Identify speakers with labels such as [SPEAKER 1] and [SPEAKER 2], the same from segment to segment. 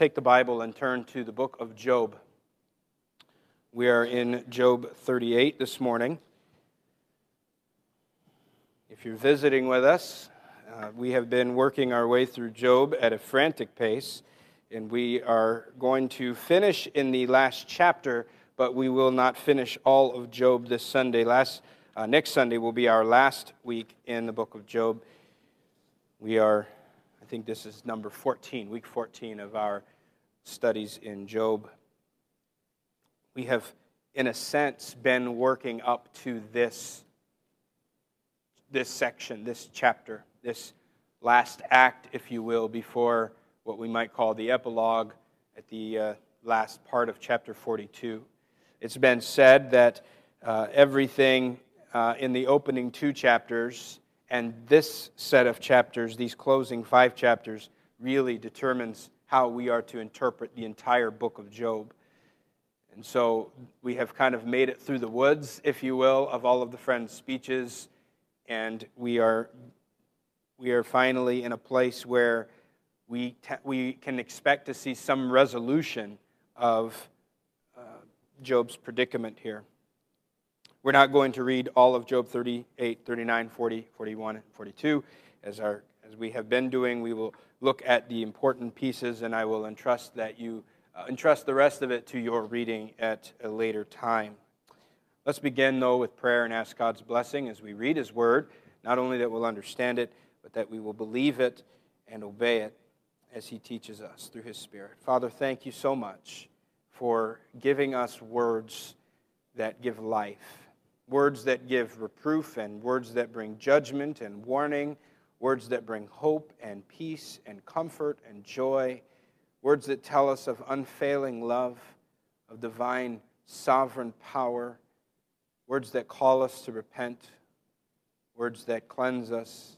[SPEAKER 1] take the Bible and turn to the book of Job. We are in Job 38 this morning. If you're visiting with us, uh, we have been working our way through Job at a frantic pace, and we are going to finish in the last chapter, but we will not finish all of Job this Sunday. Last, uh, next Sunday will be our last week in the book of Job. We are think this is number 14, week 14 of our studies in Job. We have, in a sense, been working up to this, this section, this chapter, this last act, if you will, before what we might call the epilogue at the uh, last part of chapter 42. It's been said that uh, everything uh, in the opening two chapters and this set of chapters, these closing five chapters, really determines how we are to interpret the entire book of Job. And so we have kind of made it through the woods, if you will, of all of the friends' speeches, and we are, we are finally in a place where we, we can expect to see some resolution of uh, Job's predicament here. We're not going to read all of Job 38, 39, 40, 41, and 42 as, our, as we have been doing. We will look at the important pieces, and I will entrust that you uh, entrust the rest of it to your reading at a later time. Let's begin, though, with prayer and ask God's blessing as we read His Word, not only that we'll understand it, but that we will believe it and obey it as He teaches us through His Spirit. Father, thank you so much for giving us words that give life words that give reproof and words that bring judgment and warning, words that bring hope and peace and comfort and joy, words that tell us of unfailing love, of divine sovereign power, words that call us to repent, words that cleanse us.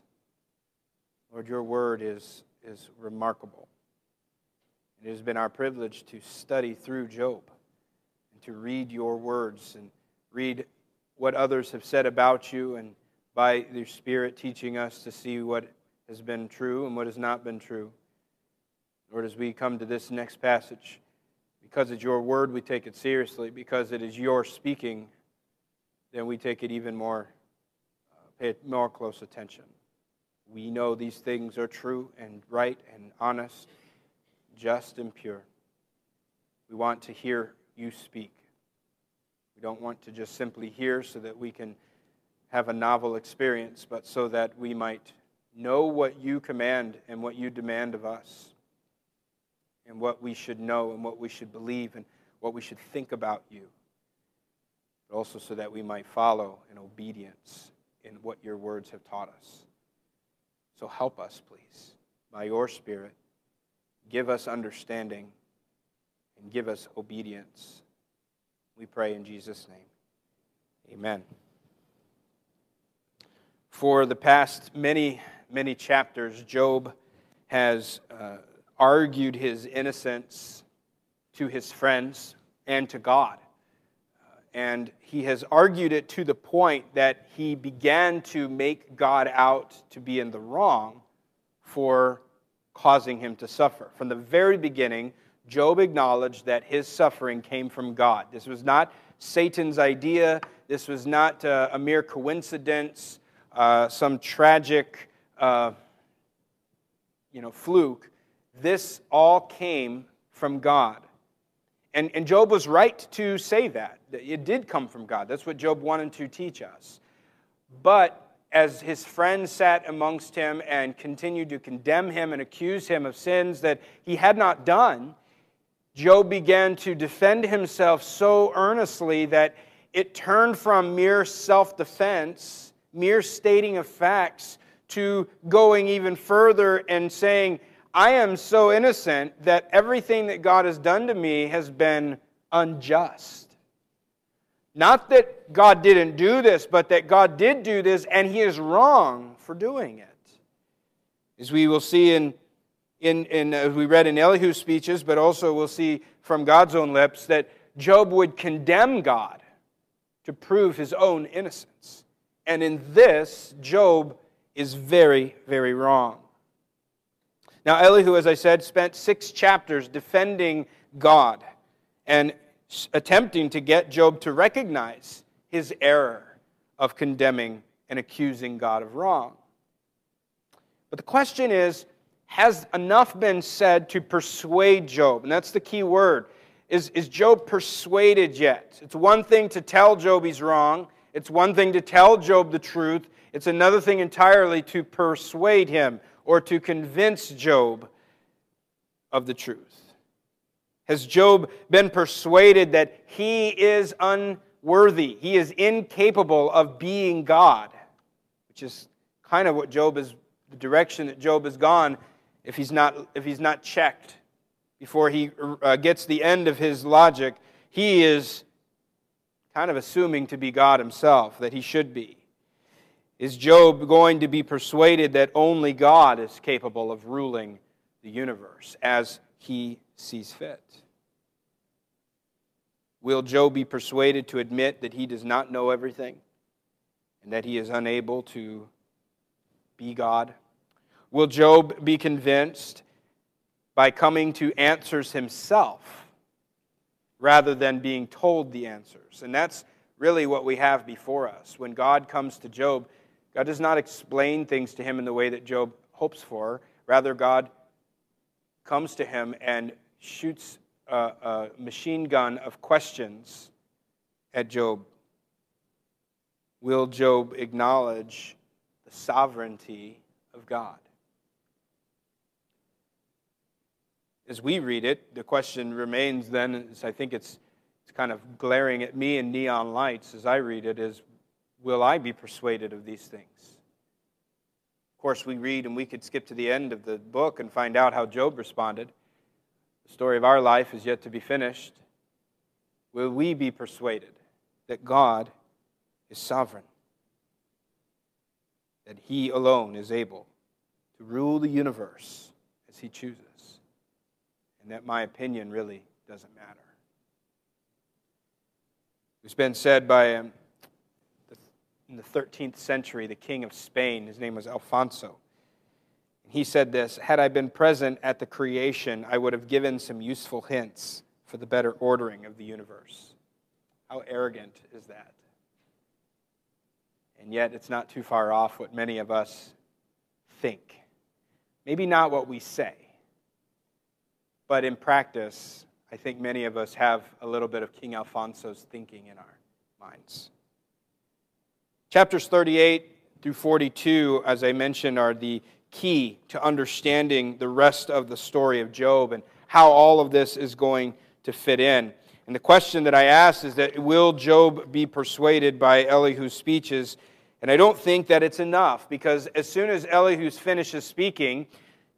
[SPEAKER 1] Lord, your word is, is remarkable. It has been our privilege to study through Job and to read your words and read what others have said about you and by your Spirit teaching us to see what has been true and what has not been true. Lord, as we come to this next passage, because it's your word, we take it seriously. Because it is your speaking, then we take it even more, uh, pay more close attention. We know these things are true and right and honest, just and pure. We want to hear you speak. Don't want to just simply hear so that we can have a novel experience, but so that we might know what you command and what you demand of us, and what we should know and what we should believe and what we should think about you, but also so that we might follow in obedience in what your words have taught us. So help us, please, by your Spirit. Give us understanding and give us obedience. We pray in Jesus' name. Amen. For the past many, many chapters, Job has uh, argued his innocence to his friends and to God. Uh, and he has argued it to the point that he began to make God out to be in the wrong for causing him to suffer. From the very beginning, Job acknowledged that his suffering came from God. This was not Satan's idea. This was not uh, a mere coincidence, uh, some tragic, uh, you know, fluke. This all came from God. And, and Job was right to say that. It did come from God. That's what Job wanted to teach us. But as his friends sat amongst him and continued to condemn him and accuse him of sins that he had not done, Job began to defend himself so earnestly that it turned from mere self defense, mere stating of facts, to going even further and saying, I am so innocent that everything that God has done to me has been unjust. Not that God didn't do this, but that God did do this and he is wrong for doing it. As we will see in in, in as we read in Elihu's speeches, but also we'll see from God's own lips that Job would condemn God to prove his own innocence. And in this, Job is very, very wrong. Now, Elihu, as I said, spent six chapters defending God and attempting to get Job to recognize his error of condemning and accusing God of wrong. But the question is has enough been said to persuade Job? And that's the key word. Is, is Job persuaded yet? It's one thing to tell Job he's wrong, it's one thing to tell Job the truth, it's another thing entirely to persuade him or to convince Job of the truth. Has Job been persuaded that he is unworthy? He is incapable of being God, which is kind of what Job is, the direction that Job has gone if he's not, if he's not checked before he uh, gets the end of his logic. He is kind of assuming to be God himself, that he should be. Is Job going to be persuaded that only God is capable of ruling the universe as he sees fit? Will Job be persuaded to admit that he does not know everything and that he is unable to be God? Will Job be convinced by coming to answers himself rather than being told the answers? And that's really what we have before us. When God comes to Job, God does not explain things to him in the way that Job hopes for. Rather, God comes to him and shoots a, a machine gun of questions at Job. Will Job acknowledge the sovereignty of God? As we read it, the question remains then, is I think it's, it's kind of glaring at me in neon lights as I read it, is will I be persuaded of these things? Of course, we read and we could skip to the end of the book and find out how Job responded. The story of our life is yet to be finished. Will we be persuaded that God is sovereign? That He alone is able to rule the universe as He chooses? And that my opinion really doesn't matter. It's been said by um, in the 13th century, the king of Spain, his name was Alfonso. He said this Had I been present at the creation, I would have given some useful hints for the better ordering of the universe. How arrogant is that? And yet, it's not too far off what many of us think. Maybe not what we say, but in practice, I think many of us have a little bit of King Alfonso's thinking in our minds. Chapters 38 through 42, as I mentioned, are the key to understanding the rest of the story of Job and how all of this is going to fit in. And the question that I ask is that will Job be persuaded by Elihu's speeches? And I don't think that it's enough because as soon as Elihu finishes speaking,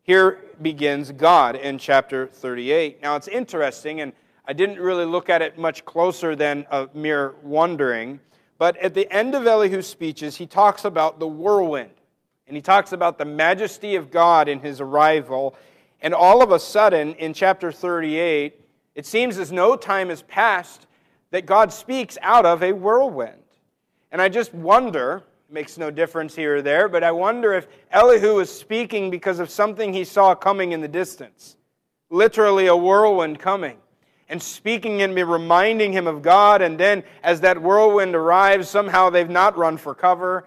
[SPEAKER 1] here begins God in chapter 38. Now it's interesting, and I didn't really look at it much closer than a mere wondering. But at the end of Elihu's speeches, he talks about the whirlwind. And he talks about the majesty of God in his arrival. And all of a sudden, in chapter 38, it seems as no time has passed that God speaks out of a whirlwind. And I just wonder, makes no difference here or there, but I wonder if Elihu is speaking because of something he saw coming in the distance. Literally, a whirlwind coming and speaking and reminding him of God. And then, as that whirlwind arrives, somehow they've not run for cover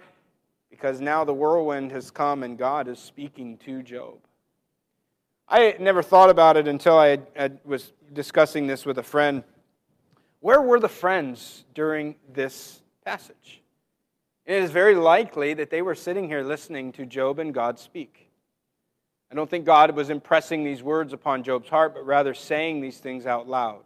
[SPEAKER 1] because now the whirlwind has come and God is speaking to Job. I never thought about it until I, was discussing this with a friend. Where were the friends during this passage? It is very likely that they were sitting here listening to Job and God speak. I don't think God was impressing these words upon Job's heart, but rather saying these things out loud.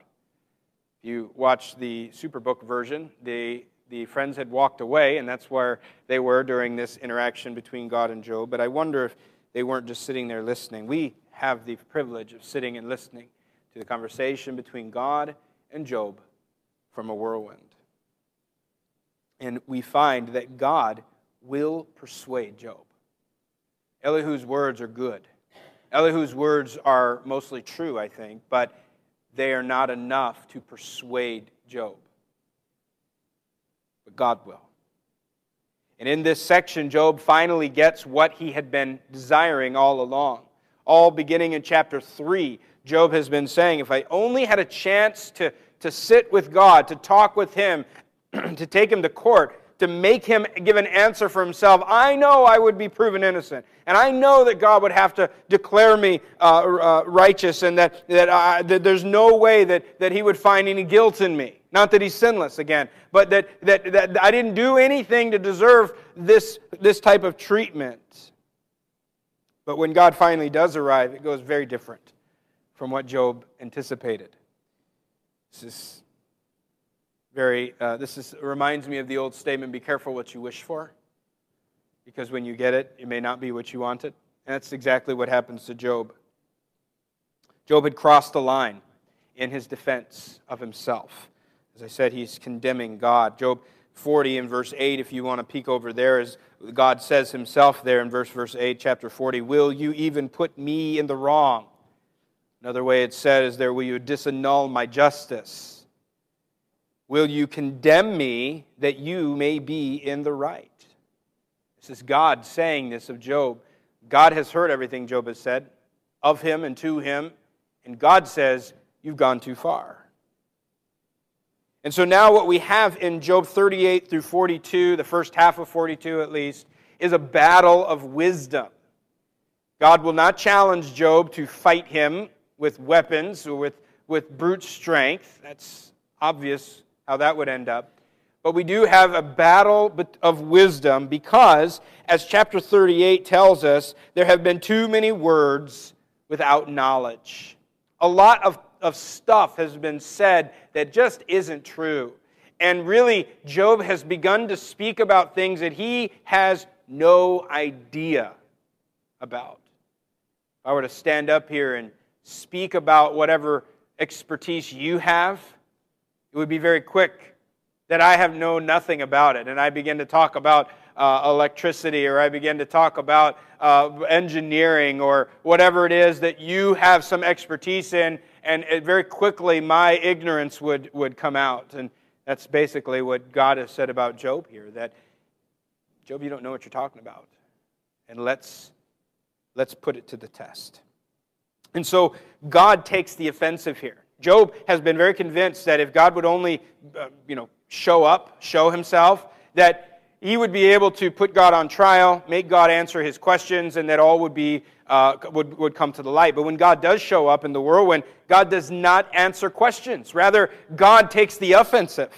[SPEAKER 1] If you watch the Superbook version, the, the friends had walked away, and that's where they were during this interaction between God and Job. But I wonder if they weren't just sitting there listening. We have the privilege of sitting and listening to the conversation between God and Job from a whirlwind. And we find that God will persuade Job. Elihu's words are good. Elihu's words are mostly true, I think, but they are not enough to persuade Job. But God will. And in this section, Job finally gets what he had been desiring all along. all beginning in chapter 3. Job has been saying, if I only had a chance to, to sit with God, to talk with Him, to take Him to court, to make him give an answer for himself, I know I would be proven innocent. And I know that God would have to declare me uh, uh, righteous and that, that, uh, that, there's no way that, that he would find any guilt in me. Not that he's sinless again, but that, that, that I didn't do anything to deserve this, this type of treatment. But when God finally does arrive, it goes very different from what Job anticipated. This is very, uh, this is, reminds me of the old statement be careful what you wish for, because when you get it, it may not be what you wanted. And that's exactly what happens to Job. Job had crossed the line in his defense of himself. As I said, he's condemning God. Job 40 in verse 8, if you want to peek over there, as God says himself there in verse, verse 8, chapter 40, Will you even put me in the wrong? Another way it said is there, Will you disannul my justice? Will you condemn me that you may be in the right? This is God saying this of Job. God has heard everything Job has said of him and to him, and God says, You've gone too far. And so now, what we have in Job 38 through 42, the first half of 42 at least, is a battle of wisdom. God will not challenge Job to fight him with weapons or with, with brute strength. That's obvious how that would end up. But we do have a battle of wisdom because, as chapter 38 tells us, there have been too many words without knowledge. A lot of, of stuff has been said that just isn't true. And really, Job has begun to speak about things that he has no idea about. If I were to stand up here and speak about whatever expertise you have, it would be very quick that I have known nothing about it. And I begin to talk about uh, electricity or I begin to talk about uh, engineering or whatever it is that you have some expertise in. And it, very quickly, my ignorance would, would come out. And that's basically what God has said about Job here that, Job, you don't know what you're talking about. And let's, let's put it to the test. And so God takes the offensive here. Job has been very convinced that if God would only, uh, you know, show up, show himself, that he would be able to put God on trial, make God answer his questions, and that all would be uh, would, would come to the light. But when God does show up in the whirlwind, God does not answer questions. Rather, God takes the offensive.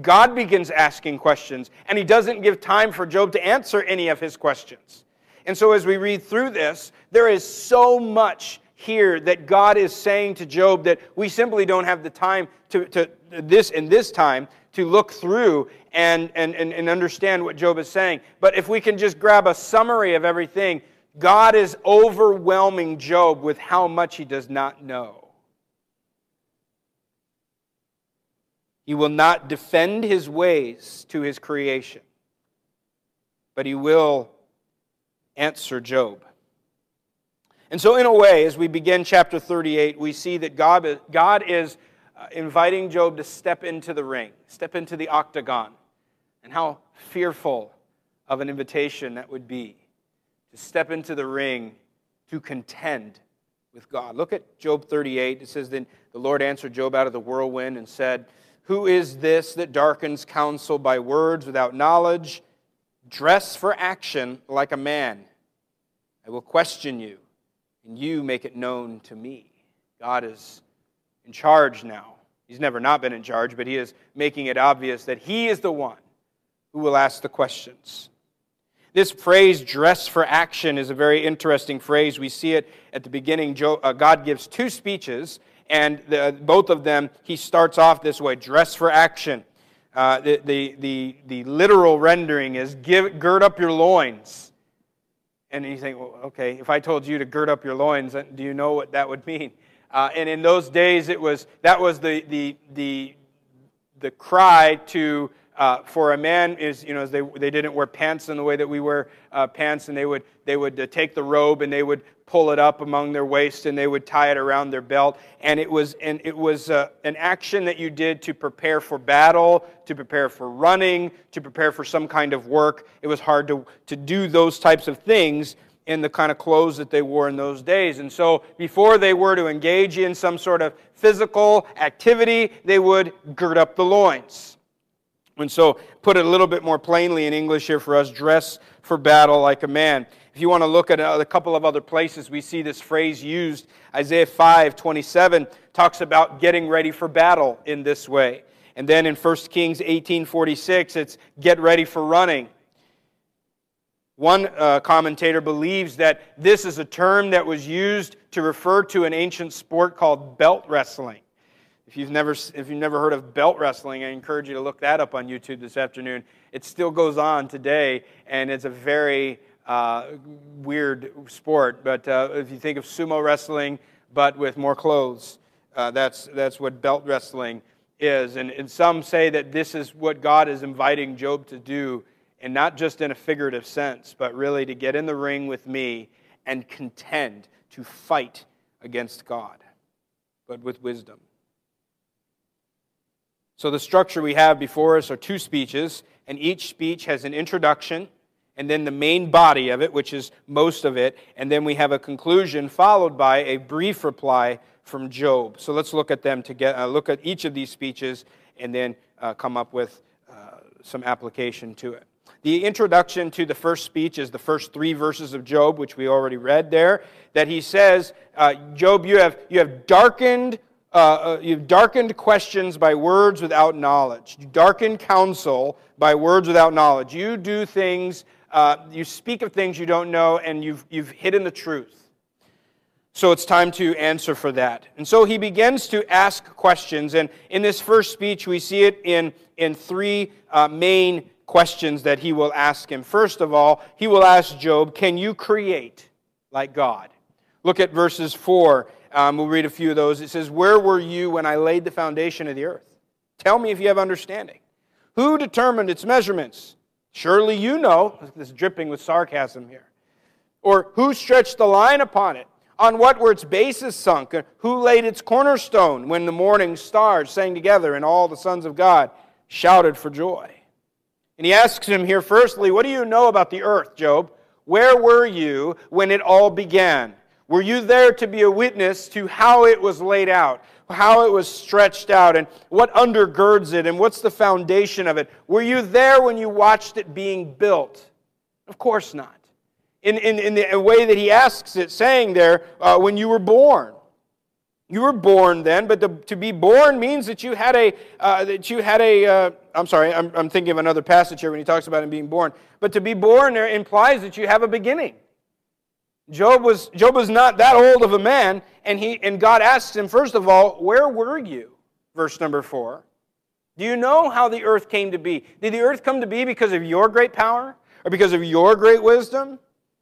[SPEAKER 1] God begins asking questions, and he doesn't give time for Job to answer any of his questions. And so, as we read through this, there is so much here that God is saying to Job that we simply don't have the time to, to this in this time to look through and, and, and, and understand what Job is saying. But if we can just grab a summary of everything, God is overwhelming Job with how much he does not know. He will not defend his ways to his creation, but he will answer Job. And so, in a way, as we begin chapter 38, we see that God, God is uh, inviting Job to step into the ring, step into the octagon. And how fearful of an invitation that would be to step into the ring to contend with God. Look at Job 38. It says, Then the Lord answered Job out of the whirlwind and said, Who is this that darkens counsel by words without knowledge? Dress for action like a man. I will question you and you make it known to me. God is in charge now. He's never not been in charge, but he is making it obvious that he is the one who will ask the questions. This phrase, dress for action, is a very interesting phrase. We see it at the beginning. Uh, God gives two speeches, and the, both of them, he starts off this way dress for action. Uh, the, the, the, the literal rendering is give, gird up your loins. And you think, well, okay, if I told you to gird up your loins, do you know what that would mean? Uh, and in those days, it was that was the the the the cry to uh, for a man is you know they they didn't wear pants in the way that we wear uh, pants, and they would they would uh, take the robe and they would pull it up among their waist and they would tie it around their belt. And it was, and it was uh, an action that you did to prepare for battle, to prepare for running, to prepare for some kind of work. It was hard to, to do those types of things in the kind of clothes that they wore in those days. And so, before they were to engage in some sort of physical activity, they would gird up the loins. And so, put it a little bit more plainly in English here for us dress for battle like a man. If you want to look at a couple of other places, we see this phrase used. Isaiah 5 27 talks about getting ready for battle in this way. And then in 1 Kings 18 46, it's get ready for running. One uh, commentator believes that this is a term that was used to refer to an ancient sport called belt wrestling. If you've never, if you've never heard of belt wrestling, I encourage you to look that up on YouTube this afternoon. It still goes on today, and it's a very uh, weird sport. But uh, if you think of sumo wrestling, but with more clothes, uh, that's, that's what belt wrestling is. And, and some say that this is what God is inviting Job to do and not just in a figurative sense, but really to get in the ring with me and contend to fight against God, but with wisdom. So, the structure we have before us are two speeches, and each speech has an introduction, and then the main body of it, which is most of it, and then we have a conclusion followed by a brief reply from Job. So, let's look at them together, uh, look at each of these speeches and then uh, come up with uh, some application to it. The introduction to the first speech is the first three verses of Job, which we already read there, that he says, uh, Job, you have, you have darkened. Uh, uh, you've darkened questions by words without knowledge. You darken counsel by words without knowledge. You do things, uh, you speak of things you don't know, and you've, you've hidden the truth. So it's time to answer for that. And so he begins to ask questions. And in this first speech, we see it in, in three uh, main questions that he will ask him. First of all, he will ask Job, Can you create like God? Look at verses 4. Um, we'll read a few of those. It says, Where were you when I laid the foundation of the earth? Tell me if you have understanding. Who determined its measurements? Surely you know. This is dripping with sarcasm here. Or who stretched the line upon it? On what were its bases sunk? Who laid its cornerstone when the morning stars sang together and all the sons of God shouted for joy? And he asks him here, firstly, What do you know about the earth, Job? Where were you when it all began? Were you there to be a witness to how it was laid out, how it was stretched out, and what undergirds it, and what's the foundation of it? Were you there when you watched it being built? Of course not. In, in, in the way that he asks it, saying there, uh, when you were born. You were born then, but the, to be born means that you had a, uh, that you had a. uh, sorry, I'm, I'm thinking of another passage here when he talks about him being born. But to be born there implies that you have a beginning. Job was, Job was not that old of a man, and, he, and God asks him, first of all, where were you? Verse number four. Do you know how the earth came to be? Did the earth come to be because of your great power or because of your great wisdom?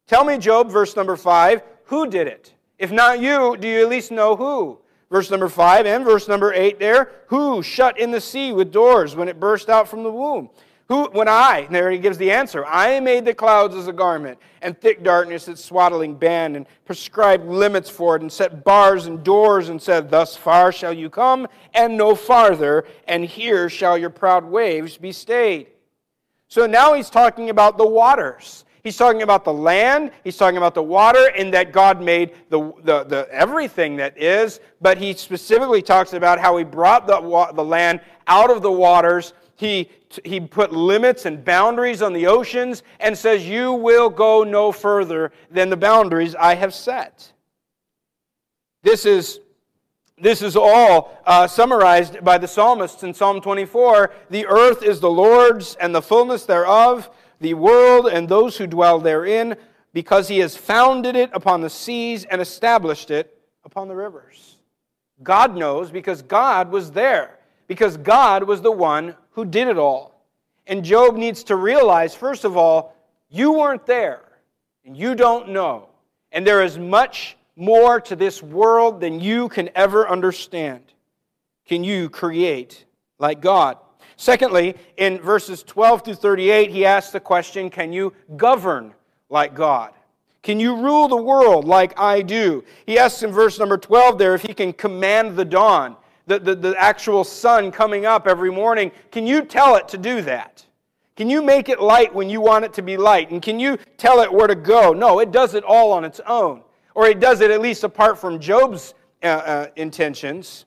[SPEAKER 1] Tell me, Job, verse number five, who did it? If not you, do you at least know who? Verse number 5 and verse number 8 there. Who shut in the sea with doors when it burst out from the womb? Who, when I, there he gives the answer, I made the clouds as a garment, and thick darkness its swaddling band, and prescribed limits for it, and set bars and doors, and said, Thus far shall you come, and no farther, and here shall your proud waves be stayed. So now he's talking about the waters. He's talking about the land, he's talking about the water, and that God made the, the, the, everything that is, but he specifically talks about how he brought the, the land out of the waters. He, he put limits and boundaries on the oceans and says, You will go no further than the boundaries I have set. This is this is all uh, summarized by the psalmists in Psalm 24. The earth is the Lord's and the fullness thereof, the world and those who dwell therein, because he has founded it upon the seas and established it upon the rivers. God knows because God was there, because God was the one who did it all. And Job needs to realize, first of all, you weren't there, and you don't know. And there is much more to this world than you can ever understand. Can you create like God? Secondly, in verses 12 through 38, he asks the question Can you govern like God? Can you rule the world like I do? He asks in verse number 12 there if he can command the dawn, the, the, the actual sun coming up every morning. Can you tell it to do that? Can you make it light when you want it to be light? And can you tell it where to go? No, it does it all on its own. Or it does it at least apart from Job's uh, uh, intentions.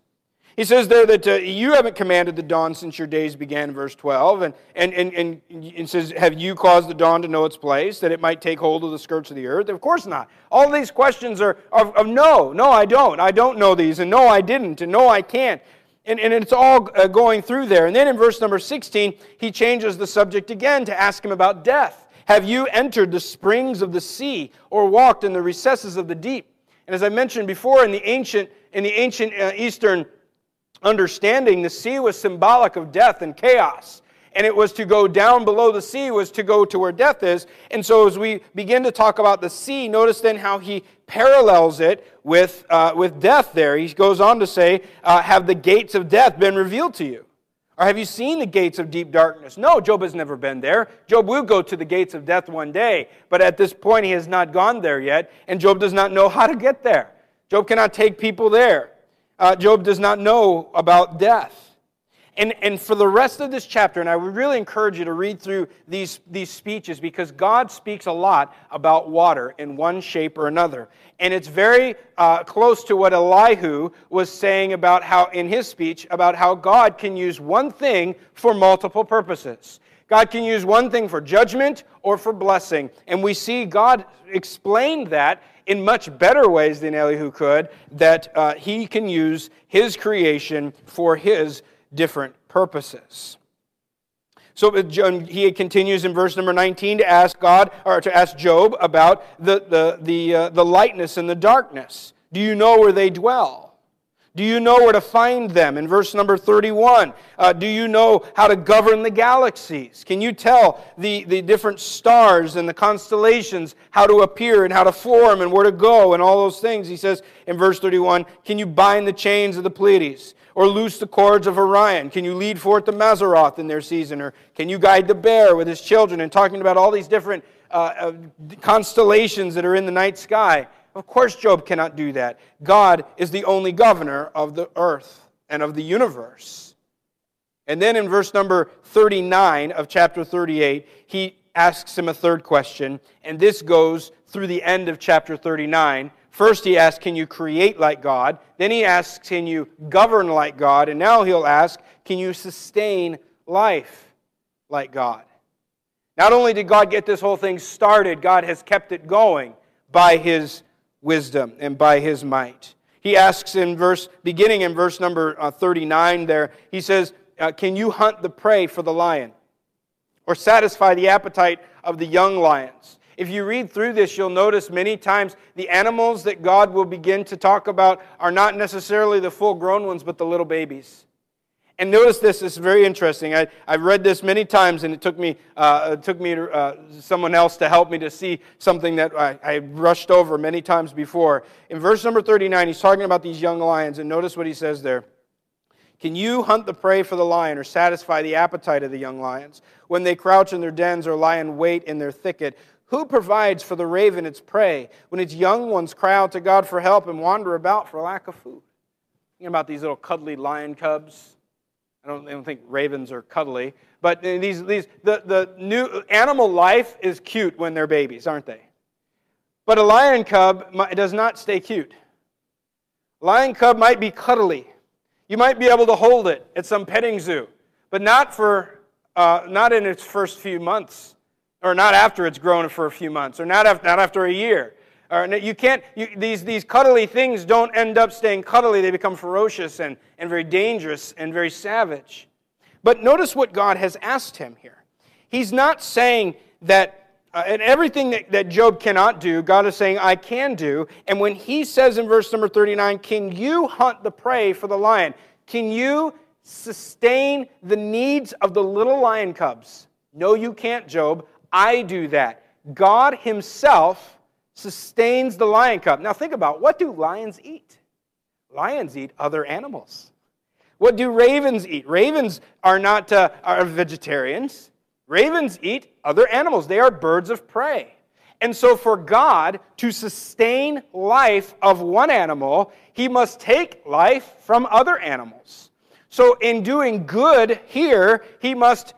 [SPEAKER 1] He says there that uh, you haven't commanded the dawn since your days began, verse 12. And, and, and, and it says, Have you caused the dawn to know its place, that it might take hold of the skirts of the earth? Of course not. All these questions are of, of no, no, I don't. I don't know these. And no, I didn't. And no, I can't. And, and it's all uh, going through there. And then in verse number 16, he changes the subject again to ask him about death. Have you entered the springs of the sea or walked in the recesses of the deep? And as I mentioned before, in the ancient, in the ancient uh, Eastern understanding, the sea was symbolic of death and chaos. And it was to go down below the sea was to go to where death is. And so as we begin to talk about the sea notice then how he parallels it with, uh, with death there. He goes on to say uh, have the gates of death been revealed to you? Or have you seen the gates of deep darkness? No job has never been there. Job will go to the gates of death one day but at this point he has not gone there yet and job does not know how to get there. Job cannot take people there uh, job does not know about death and, and for the rest of this chapter, and I would really encourage you to read through these, these speeches because God speaks a lot about water in one shape or another. And it's very uh, close to what Elihu was saying about how, in his speech, about how God can use one thing for multiple purposes. God can use one thing for judgment or for blessing. And we see God explained that in much better ways than Elihu could, that uh, he can use his creation for his different purposes. So he continues in verse number 19 to ask God, or to ask Job about the, the, the, uh, the lightness and the darkness. Do you know where they dwell? Do you know where to find them? In verse number 31, uh, do you know how to govern the galaxies? Can you tell the, the different stars and the constellations how to appear and how to form and where to go and all those things? He says in verse 31, can you bind the chains of the Pleiades? Or loose the cords of Orion? Can you lead forth the Mazzaroth in their season? Or can you guide the bear with his children? And talking about all these different uh, uh, constellations that are in the night sky. Of course, Job cannot do that. God is the only governor of the earth and of the universe. And then in verse number 39 of chapter 38, he asks him a third question, and this goes through the end of chapter 39. First, he asks, Can you create like God? Then he asks, Can you govern like God? And now he'll ask, Can you sustain life like God? Not only did God get this whole thing started, God has kept it going by his wisdom and by his might. He asks in verse, beginning in verse number uh, 39 there, he says, uh, Can you hunt the prey for the lion or satisfy the appetite of the young lions? If you read through this, you'll notice many times the animals that God will begin to talk about are not necessarily the full grown ones, but the little babies. And notice this, it's very interesting. I, I've read this many times, and it took me, uh, it took me to, uh, someone else to help me to see something that I, I rushed over many times before. In verse number 39, he's talking about these young lions, and notice what he says there. Can you hunt the prey for the lion or satisfy the appetite of the young lions? When they crouch in their dens or lie in wait in their thicket, who provides for the raven its prey when its young ones cry out to God for help and wander about for lack of food? Think about these little cuddly lion cubs I don't, I don't think ravens are cuddly, but these, these, the, the new animal life is cute when they're babies, aren't they? But a lion cub does not stay cute. A lion cub might be cuddly. You might be able to hold it at some petting zoo, but not for uh, not in its first few months, or not after it's grown for a few months, or not after, not after a year. Or you can't, you, these, these cuddly things don't end up staying cuddly. They become ferocious and, and very dangerous and very savage. But notice what God has asked him here. He's not saying that, uh, and everything that, that Job cannot do, God is saying, I can do. And when he says in verse number 39, Can you hunt the prey for the lion? Can you sustain the needs of the little lion cubs? No, you can't, Job. I do that. God Himself sustains the lion cub. Now think about what do lions eat? Lions eat other animals. What do ravens eat? Ravens are not uh, are vegetarians. Ravens eat other animals. They are birds of prey. And so, for God to sustain life of one animal, he must take life from other animals. So, in doing good here, he must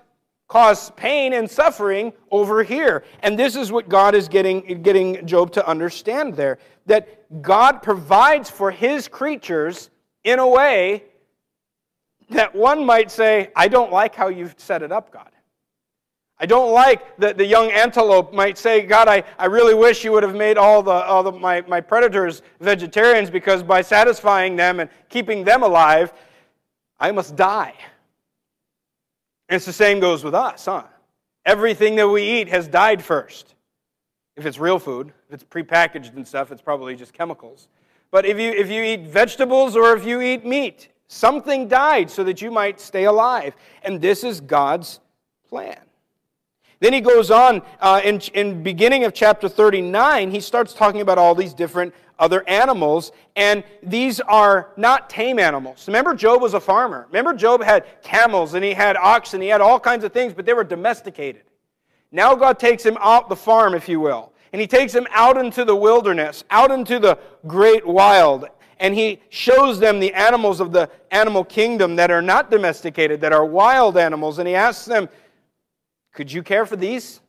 [SPEAKER 1] cause pain and suffering over here. And this is what God is getting, getting Job to understand there that God provides for his creatures in a way that one might say, I don't like how you've set it up, God. I don't like that the young antelope might say, God, I, I really wish you would have made all, the, all the, my, my predators vegetarians because by satisfying them and keeping them alive, I must die. And it's the same goes with us, huh? Everything that we eat has died first. If it's real food, if it's prepackaged and stuff, it's probably just chemicals. But if you, if you eat vegetables or if you eat meat, something died so that you might stay alive. And this is God's plan. Then he goes on uh, in, in beginning of chapter 39, he starts talking about all these different other animals, and these are not tame animals. Remember, Job was a farmer. Remember, Job had camels and he had oxen, he had all kinds of things, but they were domesticated. Now God takes him out the farm, if you will, and he takes him out into the wilderness, out into the great wild, and he shows them the animals of the animal kingdom that are not domesticated, that are wild animals, and he asks them, could you care for these?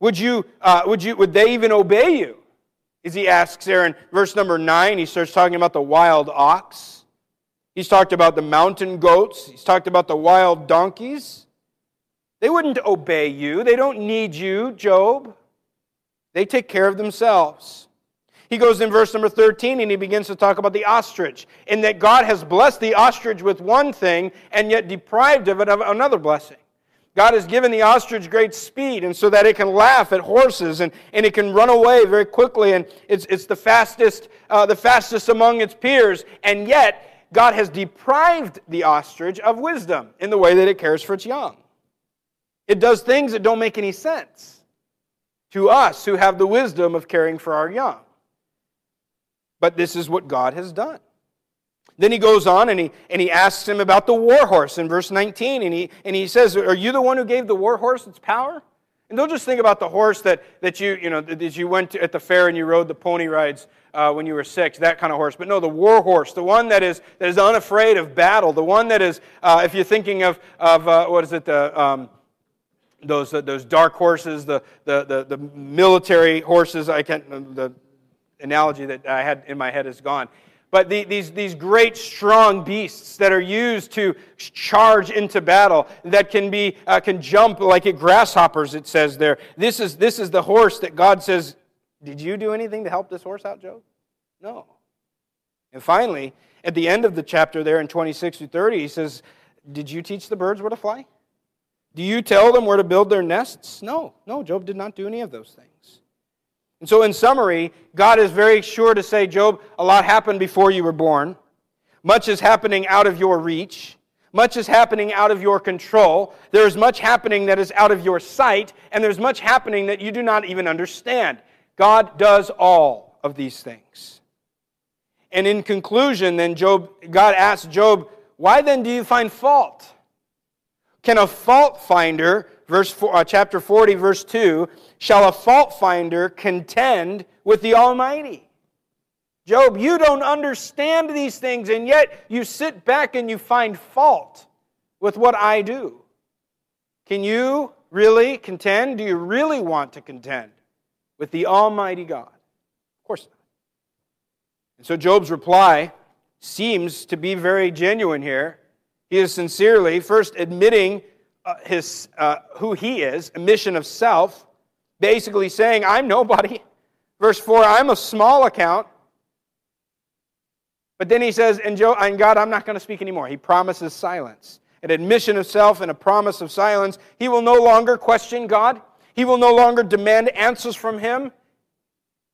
[SPEAKER 1] Would, you, uh, would, you, would they even obey you? As he asks there in verse number 9, he starts talking about the wild ox. He's talked about the mountain goats. He's talked about the wild donkeys. They wouldn't obey you. They don't need you, Job. They take care of themselves. He goes in verse number 13 and he begins to talk about the ostrich, and that God has blessed the ostrich with one thing and yet deprived of it of another blessing. God has given the ostrich great speed, and so that it can laugh at horses and, and it can run away very quickly, and it's, it's the, fastest, uh, the fastest among its peers. And yet, God has deprived the ostrich of wisdom in the way that it cares for its young. It does things that don't make any sense to us who have the wisdom of caring for our young. But this is what God has done. Then he goes on and he, and he asks him about the war horse in verse 19. And he, and he says, Are you the one who gave the war horse its power? And don't just think about the horse that, that, you, you, know, that you went to, at the fair and you rode the pony rides uh, when you were six, that kind of horse. But no, the war horse, the one that is, that is unafraid of battle, the one that is, uh, if you're thinking of, of uh, what is it, the, um, those, uh, those dark horses, the, the, the, the military horses, I can't, the analogy that I had in my head is gone but the, these, these great strong beasts that are used to charge into battle that can be uh, can jump like grasshoppers it says there. This is this is the horse that god says did you do anything to help this horse out job? No. And finally at the end of the chapter there in 26 to 30 he says did you teach the birds where to fly? Do you tell them where to build their nests? No. No job did not do any of those things and so, in summary, God is very sure to say, Job, a lot happened before you were born. Much is happening out of your reach. Much is happening out of your control. There is much happening that is out of your sight, and there's much happening that you do not even understand. God does all of these things. And in conclusion, then Job, God asks Job, why then do you find fault? Can a fault finder verse four, uh, chapter 40, verse 2, shall a fault finder contend with the Almighty? Job, you don't understand these things, and yet you sit back and you find fault with what I do. Can you really contend? Do you really want to contend with the Almighty God? Of course not. And so Job's reply seems to be very genuine here. He is sincerely first admitting uh, his, uh, who he is, a mission of self, basically saying, I'm nobody. Verse 4, I'm a small account. But then he says, and, Joe, and God, I'm not going to speak anymore. He promises silence. An admission of self and a promise of silence. He will no longer question God. He will no longer demand answers from him.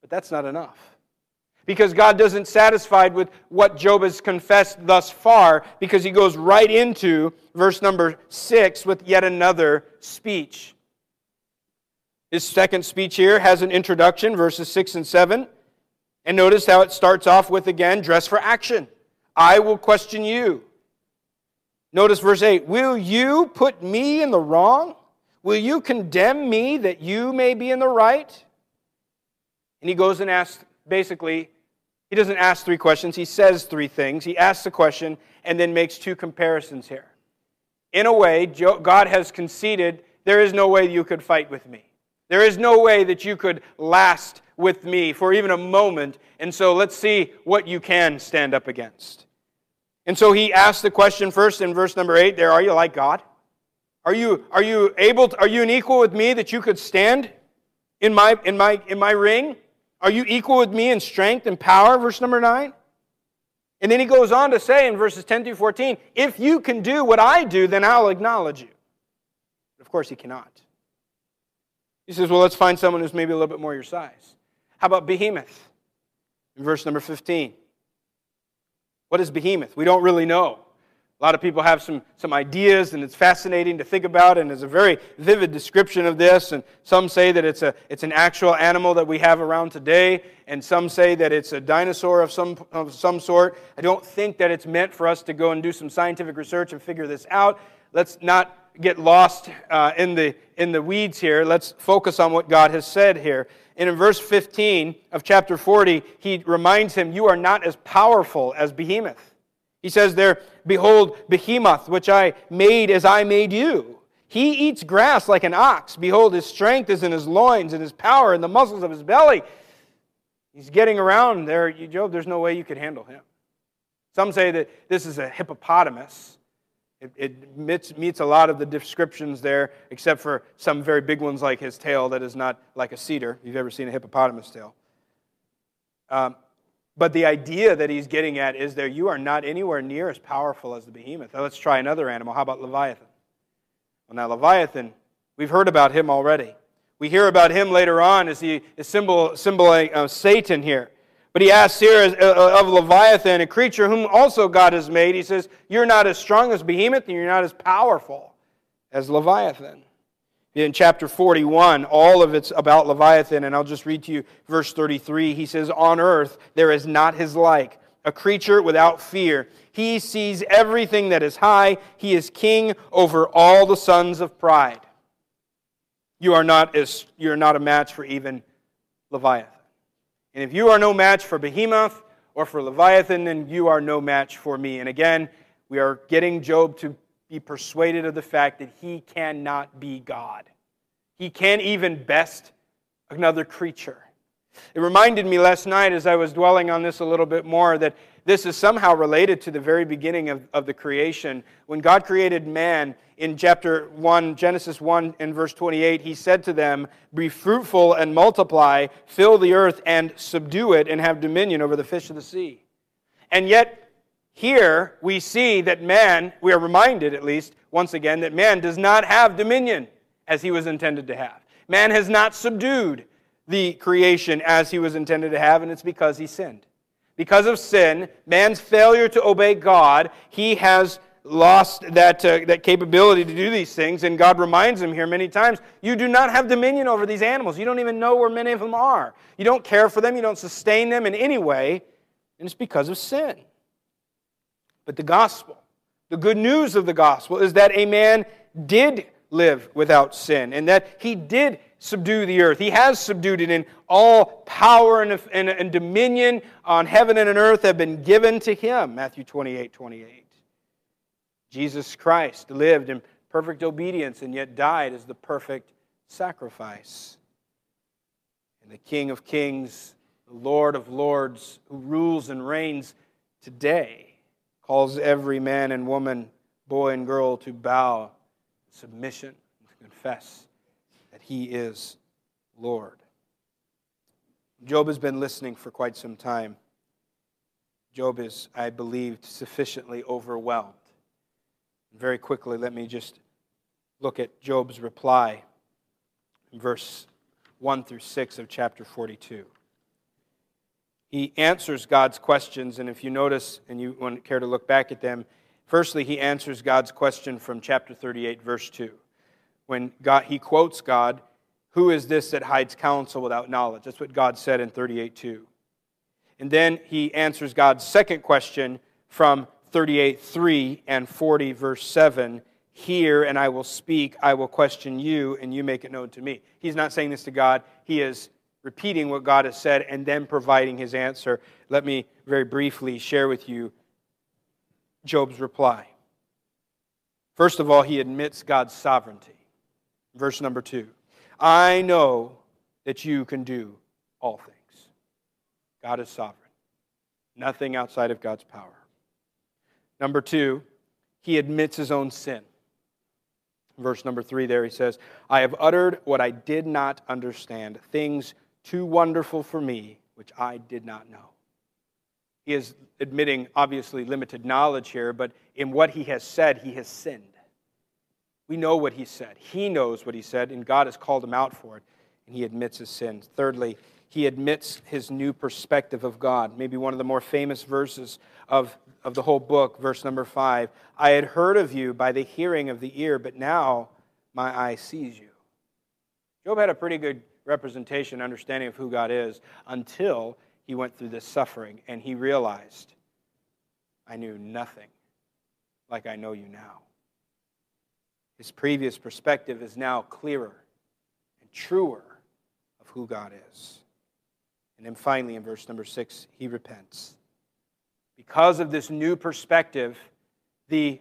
[SPEAKER 1] But that's not enough because God doesn't satisfied with what Job has confessed thus far because he goes right into verse number 6 with yet another speech. His second speech here has an introduction verses 6 and 7. And notice how it starts off with again dress for action. I will question you. Notice verse 8 Will you put me in the wrong? Will you condemn me that you may be in the right? And he goes and asks basically, he doesn't ask three questions, he says three things. He asks a question and then makes two comparisons here. in a way, God has conceded there is no way you could fight with me. There is no way that you could last with me for even a moment. And so let's see what you can stand up against. And so he asks the question first in verse number 8 there, are you like God? Are you, are you able to, are you an equal with me that you could stand in my, in, my, in my ring? Are you equal with me in strength and power? Verse number 9. And then he goes on to say in verses 10 through 14, if you can do what I do, then I'll acknowledge you. But of course, he cannot. He says, well, let's find someone who's maybe a little bit more your size. How about Behemoth? In verse number 15. What is Behemoth? We don't really know. A lot of people have some, some ideas, and it's fascinating to think about, and there's a very vivid description of this. And some say that it's, a, it's an actual animal that we have around today, and some say that it's a dinosaur of some, of some sort. I don't think that it's meant for us to go and do some scientific research and figure this out. Let's not get lost uh, in, the, in the weeds here. Let's focus on what God has said here. And in verse 15 of chapter 40, he reminds him, You are not as powerful as Behemoth. He says there, Behold, Behemoth, which I made as I made you. He eats grass like an ox. Behold, his strength is in his loins, and his power in the muscles of his belly. He's getting around there. Job, there's no way you could handle him. Some say that this is a hippopotamus. It, it meets, meets, a lot of the descriptions there, except for some very big ones like his tail that is not like a cedar. You've ever seen a hippopotamus tail. Um, but the idea that he's getting at is there you are not anywhere near as powerful as the behemoth. Now let's try another animal. How about Leviathan? Well, now, Leviathan, we've heard about him already. We hear about him later on as he is symbol, symbol of Satan here. But he asks here uh, of Leviathan, a creature whom also God has made. He says, You're not as strong as Behemoth, and you're not as powerful as Leviathan in chapter 41, all of it's about Leviathan, and I'll just read to you verse 33. He says, On earth there is not his like, a creature without fear. He sees everything that is high, he is king over all the sons of pride. You are not, as, you're not a match for even Leviathan. And if you are no match for Behemoth or for Leviathan, then you are no match for me. And again, we are getting Job to be persuaded of the fact that he cannot be God. He can't even best another creature. It reminded me last night as I was dwelling on this a little bit more that this is somehow related to the very beginning of, of the creation. When God created man in chapter 1, Genesis 1 and verse 28, he said to them, Be fruitful and multiply, fill the earth and subdue it, and have dominion over the fish of the sea. And yet, here we see that man, we are reminded at least, once again, that man does not have dominion as he was intended to have. Man has not subdued the creation as he was intended to have, and it's because he sinned. Because of sin, man's failure to obey God, he has lost that, uh, that capability to do these things. And God reminds him here many times you do not have dominion over these animals. You don't even know where many of them are. You don't care for them, you don't sustain them in any way, and it's because of sin. But the gospel, the good news of the gospel, is that a man did live without sin and that he did subdue the earth. He has subdued it, and all power and, and, and dominion on heaven and on earth have been given to him. Matthew 28 28. Jesus Christ lived in perfect obedience and yet died as the perfect sacrifice. And the King of Kings, the Lord of Lords, who rules and reigns today calls every man and woman, boy and girl to bow, submission, and to confess that he is Lord. Job has been listening for quite some time. Job is, I believe, sufficiently overwhelmed. Very quickly, let me just look at Job's reply in verse 1 through 6 of chapter 42 he answers God's questions. And if you notice and you want to care to look back at them, firstly, he answers God's question from chapter 38, verse 2. When God, he quotes God, Who is this that hides counsel without knowledge? That's what God said in 38, 2. And then he answers God's second question from 38, 3 and 40, verse 7. Hear and I will speak, I will question you, and you make it known to me. He's not saying this to God. He is repeating what God has said and then providing his answer. Let me very briefly share with you Job's reply. First of all, he admits God's sovereignty. Verse number two I know that you can do all things. God is sovereign, nothing outside of God's power. Number two, he admits his own sin. Verse number three, there he says, I have uttered what I did not understand, things too wonderful for me, which I did not know. He is admitting, obviously, limited knowledge here, but in what he has said, he has sinned. We know what he said. He knows what he said, and God has called him out for it, and he admits his sins. Thirdly, he admits his new perspective of God. Maybe one of the more famous verses of, of the whole book, verse number five. I had heard of you by the hearing of the ear, but now my eye sees you. Job had a pretty good representation, understanding of who God is until he went through this suffering and he realized, I knew nothing like I know you now. His previous perspective is now clearer and truer of who God is. And then finally, in verse number six, he repents. Because of this new perspective, the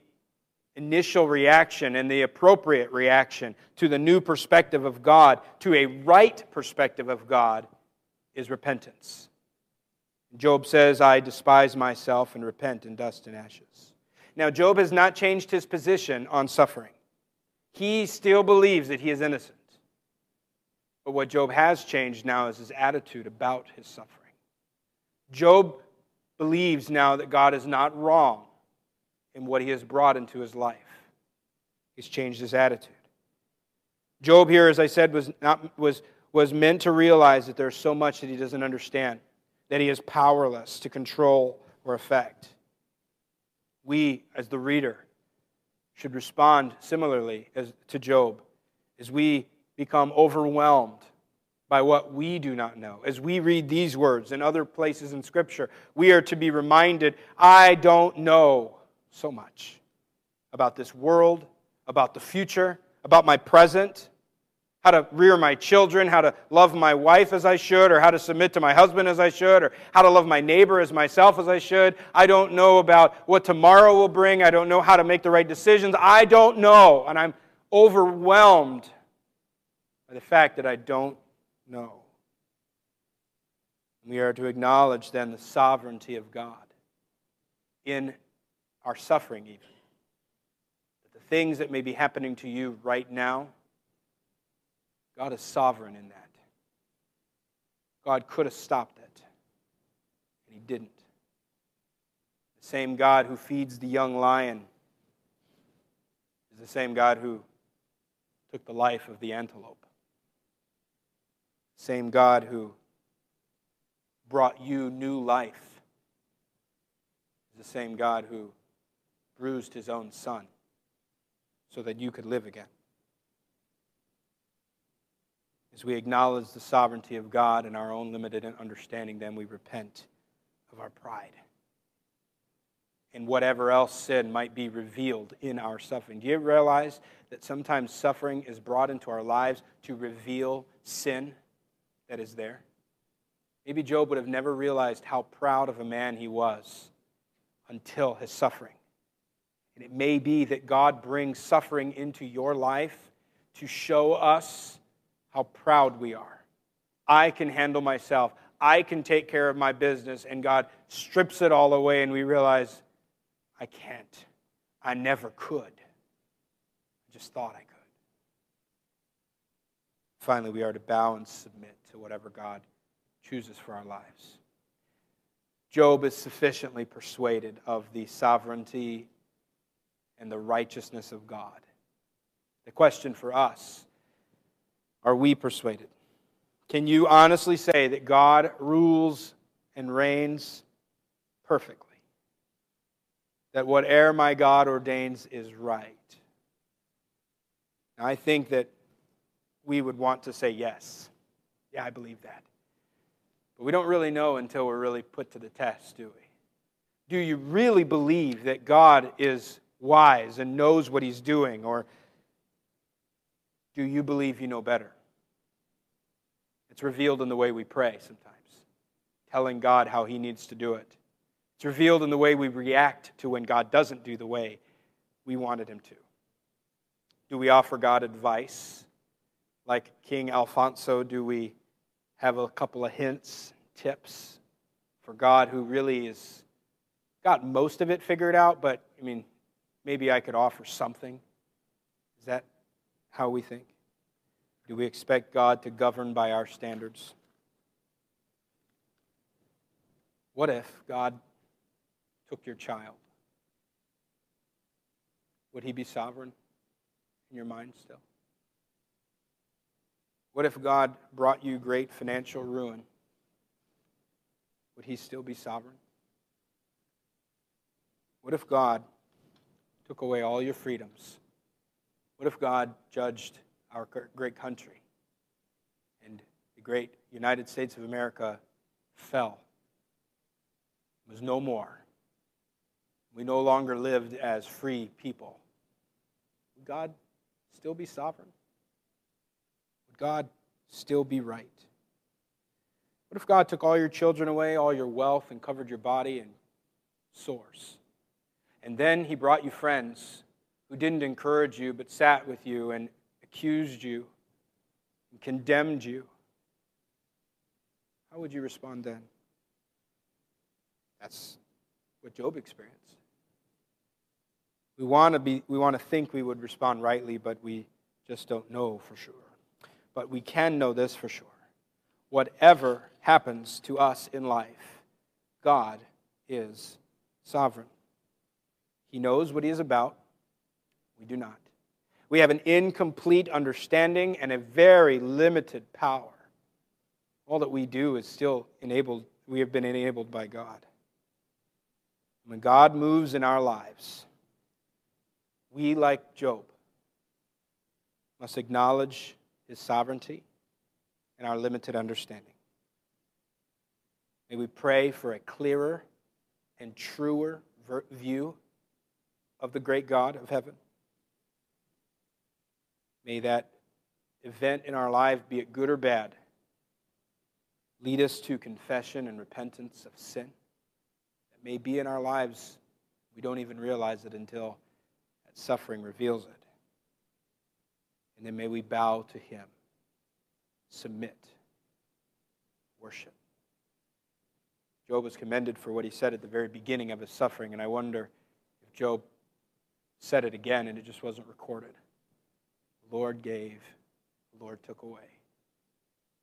[SPEAKER 1] initial reaction and the appropriate reaction to the new perspective of God, to a right perspective of God, is repentance. Job says, I despise myself and repent in dust and ashes. Now, Job has not changed his position on suffering. He still believes that he is innocent. But what Job has changed now is his attitude about his suffering. Job believes now that God is not wrong in what he has brought into his life. He's changed his attitude. Job here, as I said, was, not, was, was meant to realize that there's so much that he doesn't understand that he is powerless to control or affect. We, as the reader, should respond similarly as to Job as we become overwhelmed by what we do not know. As we read these words and other places in Scripture, we are to be reminded I don't know so much about this world, about the future, about my present how to rear my children, how to love my wife as I should, or how to submit to my husband as I should, or how to love my neighbor as myself as I should. I don't know about what tomorrow will bring. I don't know how to make the right decisions. I don't know. And I'm overwhelmed by the fact that I don't know. We are to acknowledge then the sovereignty of God in our suffering, even. The things that may be happening to you right now God is sovereign in that. God could have stopped it, and He didn't. The same God who feeds the young lion is the same God who took the life of the antelope. Same God who brought you new life is the same God who bruised his own son so that you could live again. As we acknowledge the sovereignty of God and our own limited understanding, then we repent of our pride and whatever else sin might be revealed in our suffering. Do you realize that sometimes suffering is brought into our lives to reveal sin that is there? Maybe Job would have never realized how proud of a man he was until his suffering. And it may be that God brings suffering into your life to show us how proud we are. I can handle myself. I can take care of my business. And God strips it all away, and we realize, I can't. I never could. I just thought I could. Finally, we are to bow and submit to whatever God chooses for our lives. Job is sufficiently persuaded of the sovereignty and the righteousness of God. The question for us are we persuaded? Can you honestly say that God rules and reigns perfectly? That whatever my God ordains is right? I think that we would want to say yes. Yeah, I believe that. But we don't really know until we're really put to the test, do we? Do you really believe that God is wise and knows what he's doing? Or do you believe you know better? It's revealed in the way we pray sometimes, telling God how He needs to do it. It's revealed in the way we react to when God doesn't do the way we wanted Him to. Do we offer God advice? Like King Alfonso, do we have a couple of hints, tips for God who really has got most of it figured out, but I mean, maybe I could offer something? Is that how we think? Do we expect God to govern by our standards? What if God took your child? Would he be sovereign in your mind still? What if God brought you great financial ruin? Would he still be sovereign? What if God took away all your freedoms? What if God judged our great country and the great United States of America fell? was no more. We no longer lived as free people. Would God still be sovereign? Would God still be right? What if God took all your children away, all your wealth, and covered your body in sores? And then he brought you friends who didn't encourage you, but sat with you and accused you and condemned you. How would you respond then? That's what Job experienced. We want to be we want to think we would respond rightly, but we just don't know for sure. But we can know this for sure. Whatever happens to us in life, God is sovereign. He knows what he is about. We do not. We have an incomplete understanding and a very limited power. All that we do is still enabled, we have been enabled by God. When God moves in our lives, we, like Job, must acknowledge his sovereignty and our limited understanding. May we pray for a clearer and truer view of the great God of heaven. May that event in our life, be it good or bad, lead us to confession and repentance of sin that may be in our lives. We don't even realize it until that suffering reveals it. And then may we bow to Him, submit, worship. Job was commended for what he said at the very beginning of his suffering, and I wonder if Job said it again and it just wasn't recorded. The Lord gave, the Lord took away.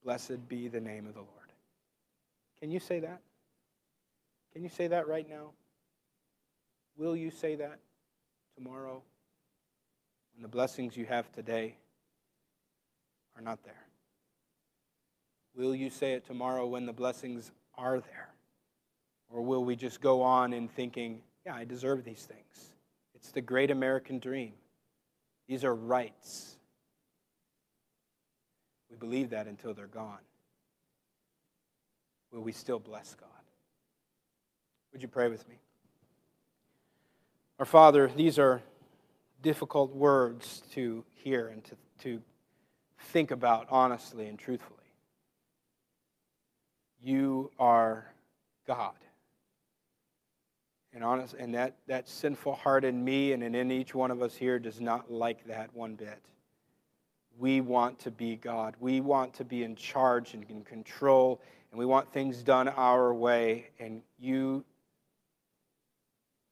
[SPEAKER 1] Blessed be the name of the Lord. Can you say that? Can you say that right now? Will you say that tomorrow when the blessings you have today are not there? Will you say it tomorrow when the blessings are there? Or will we just go on in thinking, yeah, I deserve these things? It's the great American dream. These are rights. We believe that until they're gone. Will we still bless God? Would you pray with me? Our Father, these are difficult words to hear and to, to think about honestly and truthfully. You are God. And honest, and that, that sinful heart in me and in each one of us here does not like that one bit. We want to be God. We want to be in charge and in control, and we want things done our way. And you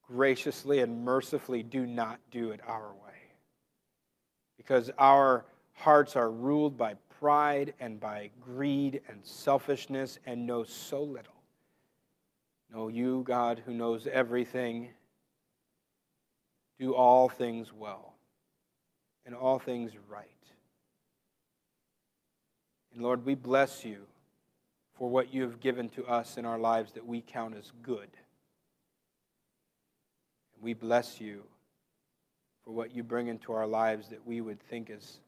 [SPEAKER 1] graciously and mercifully do not do it our way. Because our hearts are ruled by pride and by greed and selfishness and know so little. Know you, God, who knows everything, do all things well and all things right. And Lord, we bless you for what you have given to us in our lives that we count as good. And We bless you for what you bring into our lives that we would think is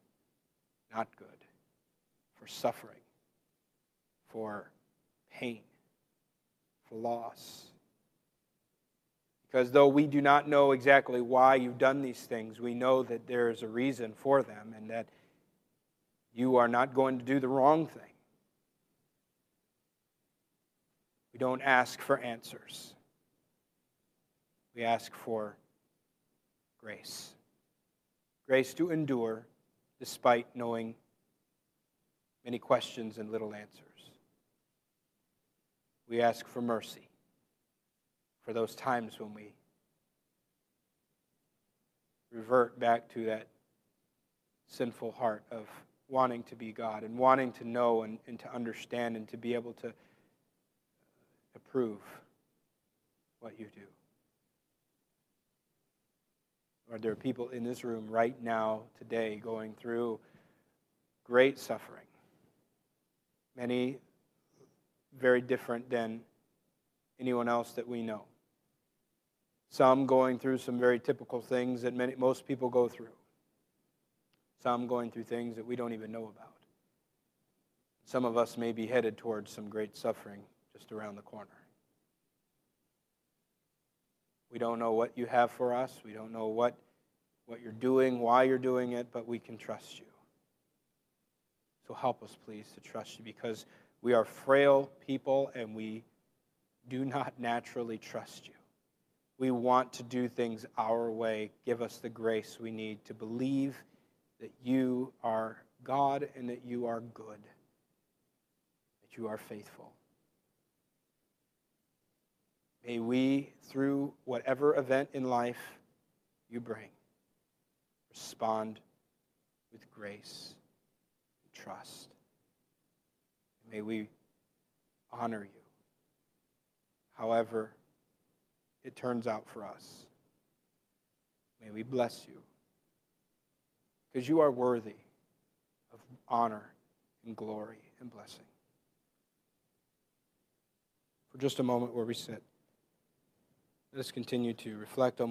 [SPEAKER 1] not good, for suffering, for pain, for loss. Because though we do not know exactly why you've done these things, we know that there is a reason for them and that you are not going to do the wrong thing. We don't ask for answers. We ask for grace. grace to endure despite knowing many questions and little answers. We ask for mercy for those times when we revert back to that sinful heart of wanting to be God and wanting to know and, and to understand and to be able to approve what you do. Lord, there are people in this room right now, today, going through great suffering. Many very different than anyone else that we know. Some going through some very typical things that many, most people go through. Some going through things that we don't even know about. Some of us may be headed towards some great suffering just around the corner. We don't know what you have for us. We don't know what, what you're doing, why you're doing it, but we can trust you. So help us, please, to trust you because we are frail people and we do not naturally trust you. We want to do things our way. Give us the grace we need to believe that you are God and that you are good, that you are faithful. May we, through whatever event in life you bring, respond with grace and trust. May we honor you, however it turns out for us. May we bless you because you are worthy of honor and glory and blessing. For just a moment where we sit, let us continue to reflect on.